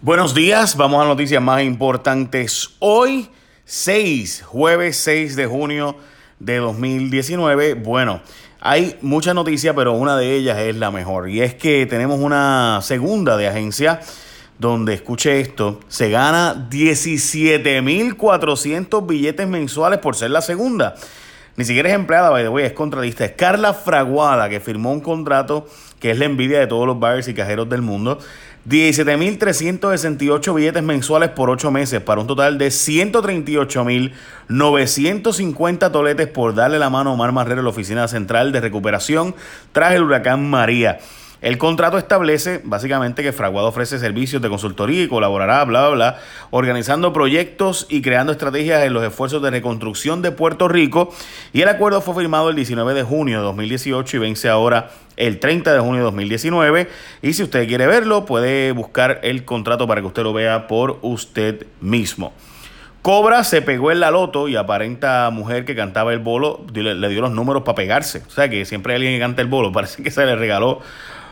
Buenos días, vamos a noticias más importantes. Hoy, 6, jueves 6 de junio de 2019. Bueno, hay muchas noticias, pero una de ellas es la mejor. Y es que tenemos una segunda de agencia donde, escuche esto, se gana 17.400 billetes mensuales por ser la segunda. Ni siquiera es empleada, by the way, es contratista. Es Carla Fraguada, que firmó un contrato que es la envidia de todos los buyers y cajeros del mundo 17.368 billetes mensuales por 8 meses para un total de 138.950 toletes por darle la mano a Omar Marrero en la Oficina Central de Recuperación tras el huracán María. El contrato establece básicamente que Fraguado ofrece servicios de consultoría y colaborará, bla, bla, bla, organizando proyectos y creando estrategias en los esfuerzos de reconstrucción de Puerto Rico. Y el acuerdo fue firmado el 19 de junio de 2018 y vence ahora el 30 de junio de 2019. Y si usted quiere verlo, puede buscar el contrato para que usted lo vea por usted mismo. Cobra se pegó en la loto y aparenta mujer que cantaba el bolo, le, dio los números para pegarse. O sea que siempre hay alguien que canta el bolo, parece que se le regaló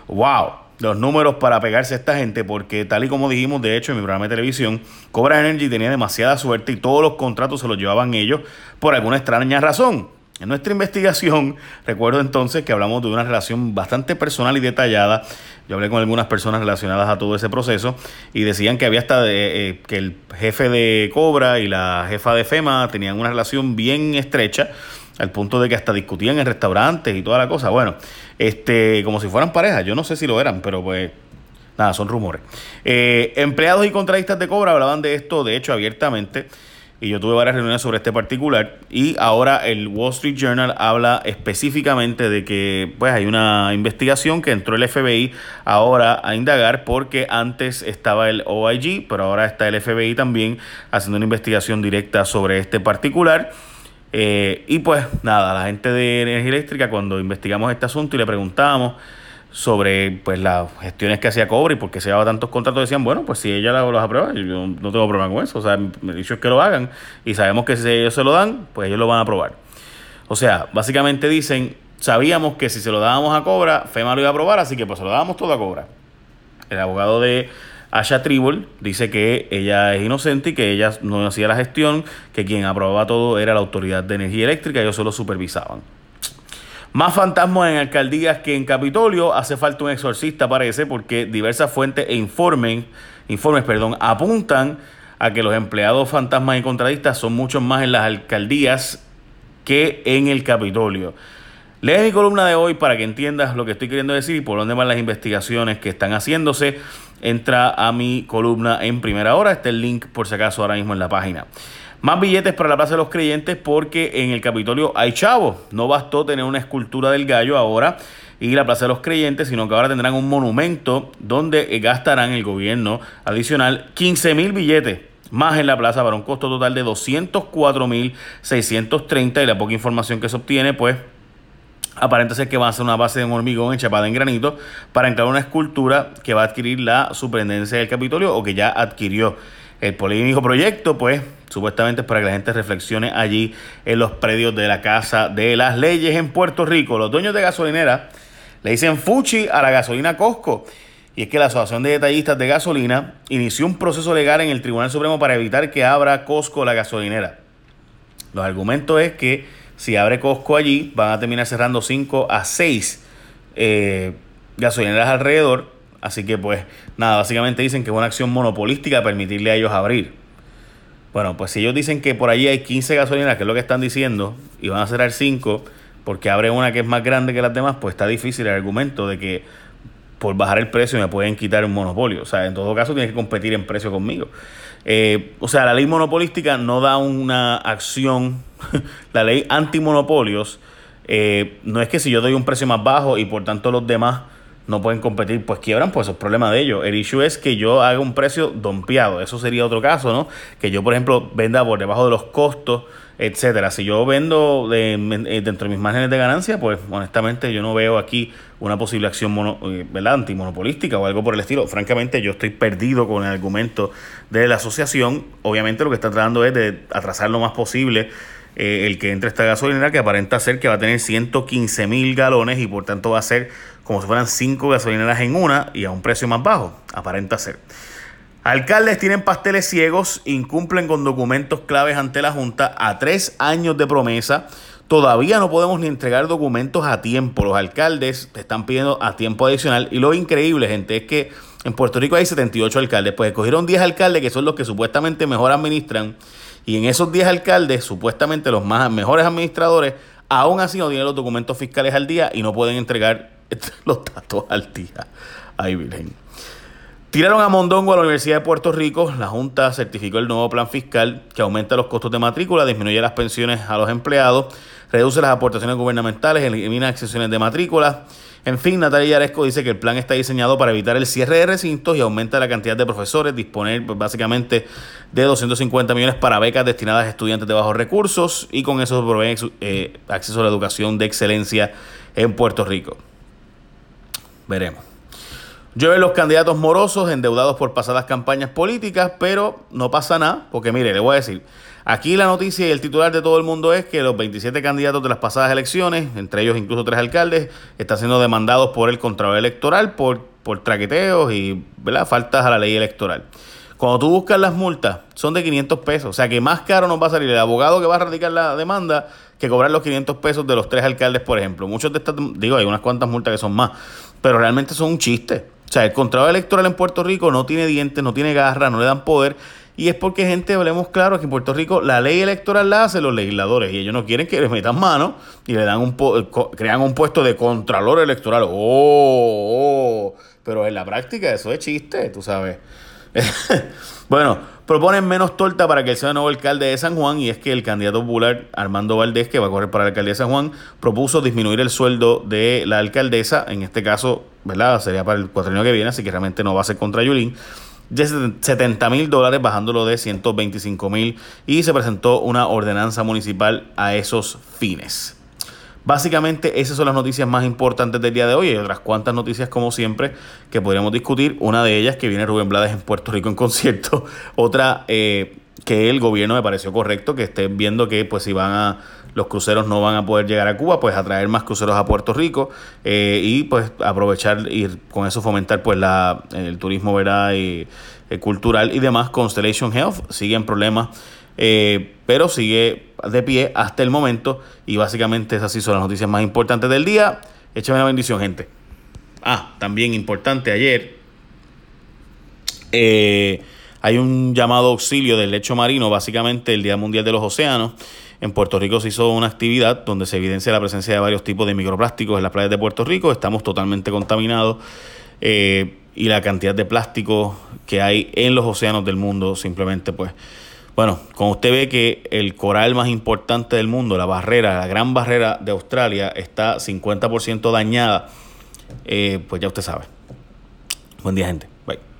wow, los números para pegarse a esta gente, porque tal y como dijimos, de hecho, en mi programa de televisión, Cobra Energy tenía demasiada suerte y todos los contratos se los llevaban ellos por alguna extraña razón. En nuestra investigación, recuerdo entonces que hablamos de una relación bastante personal y detallada. Yo hablé con algunas personas relacionadas a todo ese proceso y decían que había hasta de, eh, que el jefe de Cobra y la jefa de FEMA tenían una relación bien estrecha al punto de que hasta discutían en restaurantes y toda la cosa. Bueno, este, como si fueran pareja, yo no sé si lo eran, pero pues nada, son rumores. Eh, empleados y contratistas de Cobra hablaban de esto, de hecho, abiertamente. Y yo tuve varias reuniones sobre este particular. Y ahora el Wall Street Journal habla específicamente de que pues hay una investigación que entró el FBI ahora a indagar porque antes estaba el OIG, pero ahora está el FBI también haciendo una investigación directa sobre este particular. Eh, y pues nada, la gente de energía eléctrica, cuando investigamos este asunto y le preguntábamos sobre pues las gestiones que hacía Cobre y por qué se llevaba tantos contratos, decían, bueno, pues si ella los aprueba, yo no tengo problema con eso. O sea, me dicho es que lo hagan y sabemos que si ellos se lo dan, pues ellos lo van a aprobar. O sea, básicamente dicen, sabíamos que si se lo dábamos a Cobra, FEMA lo iba a aprobar, así que pues se lo dábamos todo a Cobra. El abogado de Asha Tribble dice que ella es inocente y que ella no hacía la gestión, que quien aprobaba todo era la Autoridad de Energía Eléctrica, ellos solo supervisaban. Más fantasmas en alcaldías que en Capitolio. Hace falta un exorcista, parece, porque diversas fuentes e informen, informes perdón, apuntan a que los empleados fantasmas y contradistas son muchos más en las alcaldías que en el Capitolio. Lee mi columna de hoy para que entiendas lo que estoy queriendo decir y por dónde van las investigaciones que están haciéndose entra a mi columna en primera hora. Está el link por si acaso ahora mismo en la página. Más billetes para la Plaza de los Creyentes porque en el Capitolio hay chavos. No bastó tener una escultura del gallo ahora y la Plaza de los Creyentes, sino que ahora tendrán un monumento donde gastarán el gobierno adicional 15 mil billetes más en la plaza para un costo total de 204 mil 630 y la poca información que se obtiene pues aparenta ser que va a ser una base de un hormigón enchapada en granito para entrar una escultura que va a adquirir la superintendencia del Capitolio o que ya adquirió. El polémico proyecto, pues, supuestamente es para que la gente reflexione allí en los predios de la Casa de las Leyes en Puerto Rico. Los dueños de gasolinera le dicen fuchi a la gasolina Costco. Y es que la Asociación de Detallistas de Gasolina inició un proceso legal en el Tribunal Supremo para evitar que abra Costco la gasolinera. Los argumentos es que si abre Costco allí, van a terminar cerrando 5 a 6 eh, gasolineras alrededor. Así que pues nada, básicamente dicen que es una acción monopolística permitirle a ellos abrir. Bueno, pues si ellos dicen que por allí hay 15 gasolineras, que es lo que están diciendo, y van a cerrar 5 porque abre una que es más grande que las demás, pues está difícil el argumento de que por bajar el precio me pueden quitar un monopolio. O sea, en todo caso tienes que competir en precio conmigo. Eh, o sea, la ley monopolística no da una acción, la ley antimonopolios eh, no es que si yo doy un precio más bajo y por tanto los demás no pueden competir, pues quiebran, pues eso es problema de ellos. El issue es que yo haga un precio dompeado, eso sería otro caso, ¿no? Que yo, por ejemplo, venda por debajo de los costos etcétera. Si yo vendo de, eh, dentro de mis márgenes de ganancia, pues honestamente yo no veo aquí una posible acción mono, eh, ¿verdad? antimonopolística o algo por el estilo. Francamente, yo estoy perdido con el argumento de la asociación. Obviamente lo que está tratando es de atrasar lo más posible eh, el que entre esta gasolinera que aparenta ser que va a tener 115 mil galones y por tanto va a ser como si fueran cinco gasolineras en una y a un precio más bajo, aparenta ser. Alcaldes tienen pasteles ciegos, incumplen con documentos claves ante la Junta a tres años de promesa. Todavía no podemos ni entregar documentos a tiempo. Los alcaldes te están pidiendo a tiempo adicional. Y lo increíble, gente, es que en Puerto Rico hay 78 alcaldes. Pues escogieron 10 alcaldes que son los que supuestamente mejor administran. Y en esos 10 alcaldes, supuestamente los más mejores administradores, aún así no tienen los documentos fiscales al día y no pueden entregar los datos al día. Ay, Virgen. Tiraron a Mondongo a la Universidad de Puerto Rico. La Junta certificó el nuevo plan fiscal que aumenta los costos de matrícula, disminuye las pensiones a los empleados, reduce las aportaciones gubernamentales, elimina excepciones de matrícula. En fin, Natalia Yaresco dice que el plan está diseñado para evitar el cierre de recintos y aumenta la cantidad de profesores, disponer básicamente de 250 millones para becas destinadas a estudiantes de bajos recursos y con eso provee eh, acceso a la educación de excelencia en Puerto Rico. Veremos. Llueven los candidatos morosos endeudados por pasadas campañas políticas, pero no pasa nada, porque mire, le voy a decir, aquí la noticia y el titular de todo el mundo es que los 27 candidatos de las pasadas elecciones, entre ellos incluso tres alcaldes, están siendo demandados por el Contralor Electoral por, por traqueteos y ¿verdad? faltas a la ley electoral. Cuando tú buscas las multas, son de 500 pesos. O sea que más caro nos va a salir el abogado que va a radicar la demanda que cobrar los 500 pesos de los tres alcaldes, por ejemplo. Muchos de estas, digo, hay unas cuantas multas que son más, pero realmente son un chiste. O sea, el contrato electoral en Puerto Rico no tiene dientes, no tiene garra, no le dan poder. Y es porque, gente, hablemos claro que en Puerto Rico la ley electoral la hacen los legisladores y ellos no quieren que les metan mano y le dan un crean un puesto de contralor electoral. Oh, oh, pero en la práctica eso es chiste, tú sabes. bueno, proponen menos torta para que él sea nuevo alcalde de San Juan y es que el candidato popular Armando Valdés, que va a correr para el alcalde de San Juan, propuso disminuir el sueldo de la alcaldesa, en este caso, ¿verdad? Sería para el cuatrienio que viene, así que realmente no va a ser contra Yulín de 70 mil dólares, bajándolo de 125 mil, y se presentó una ordenanza municipal a esos fines. Básicamente esas son las noticias más importantes del día de hoy. Hay otras cuantas noticias como siempre que podríamos discutir. Una de ellas que viene Rubén Blades en Puerto Rico en concierto. Otra eh, que el gobierno me pareció correcto que estén viendo que pues si van a los cruceros no van a poder llegar a Cuba, pues atraer más cruceros a Puerto Rico eh, y pues aprovechar y con eso fomentar pues la, el turismo ¿verdad? Y, eh, cultural y demás. Constellation Health sigue en problemas eh, pero sigue de pie hasta el momento y básicamente esas sí son las noticias más importantes del día. Échame una bendición, gente. Ah, también importante, ayer eh, hay un llamado auxilio del lecho marino, básicamente el Día Mundial de los Océanos. En Puerto Rico se hizo una actividad donde se evidencia la presencia de varios tipos de microplásticos en las playas de Puerto Rico. Estamos totalmente contaminados eh, y la cantidad de plástico que hay en los océanos del mundo simplemente pues bueno, como usted ve que el coral más importante del mundo, la barrera, la gran barrera de Australia, está 50% dañada, eh, pues ya usted sabe. Buen día, gente. Bye.